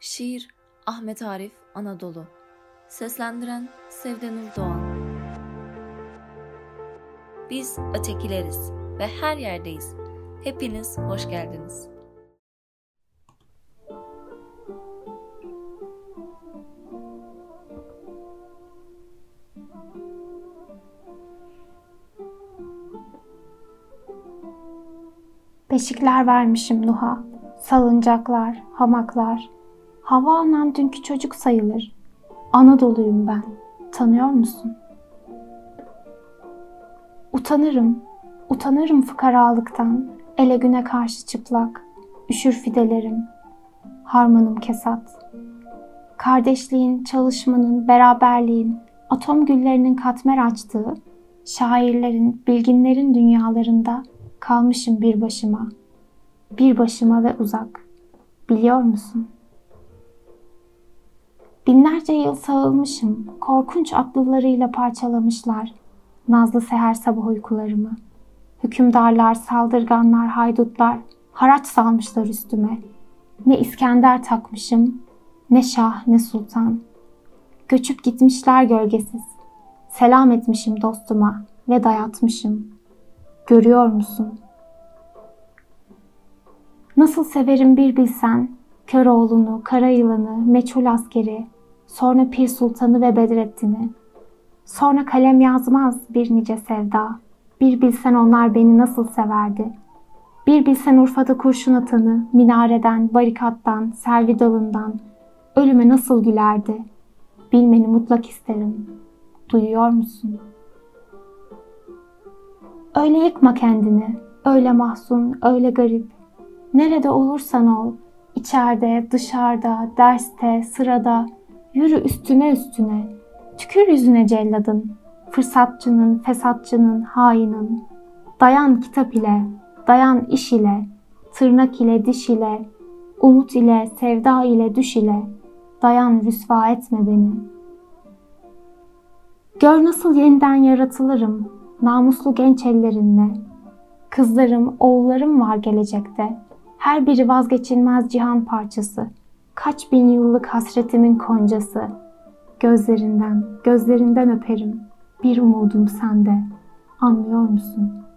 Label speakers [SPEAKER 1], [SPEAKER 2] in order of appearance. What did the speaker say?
[SPEAKER 1] Şiir Ahmet Arif Anadolu Seslendiren Sevdenur Doğan Biz ötekileriz ve her yerdeyiz. Hepiniz hoş geldiniz.
[SPEAKER 2] Beşikler vermişim Nuh'a, salıncaklar, hamaklar. Hava anan dünkü çocuk sayılır. Anadolu'yum ben, tanıyor musun? Utanırım, utanırım fıkaralıktan, ele güne karşı çıplak, üşür fidelerim, harmanım kesat. Kardeşliğin, çalışmanın, beraberliğin, atom güllerinin katmer açtığı, şairlerin, bilginlerin dünyalarında kalmışım bir başıma. Bir başıma ve uzak. Biliyor musun? Binlerce yıl sağılmışım. Korkunç aklılarıyla parçalamışlar. Nazlı seher sabah uykularımı. Hükümdarlar, saldırganlar, haydutlar haraç salmışlar üstüme. Ne İskender takmışım, ne şah ne sultan. Göçüp gitmişler gölgesiz. Selam etmişim dostuma ve dayatmışım. Görüyor musun? Nasıl severim bir bilsen, Köroğlu'nu, Kara Yılan'ı, Meçhul Askeri, sonra Pir Sultan'ı ve Bedrettin'i. Sonra kalem yazmaz bir nice sevda. Bir bilsen onlar beni nasıl severdi. Bir bilsen Urfa'da kurşun atanı, minareden, barikattan, selvi dalından, ölüme nasıl gülerdi. Bilmeni mutlak isterim. Duyuyor musun? Öyle yıkma kendini, öyle mahzun, öyle garip. Nerede olursan ol, içeride, dışarıda, derste, sırada, yürü üstüne üstüne. Tükür yüzüne celladın, fırsatçının, fesatçının, hainin. Dayan kitap ile, dayan iş ile, tırnak ile, diş ile, umut ile, sevda ile, düş ile. Dayan rüsva etme beni. Gör nasıl yeniden yaratılırım, namuslu genç ellerinle. Kızlarım, oğullarım var gelecekte. Her biri vazgeçilmez cihan parçası. Kaç bin yıllık hasretimin koncası. Gözlerinden, gözlerinden öperim. Bir umudum sende. Anlıyor musun?''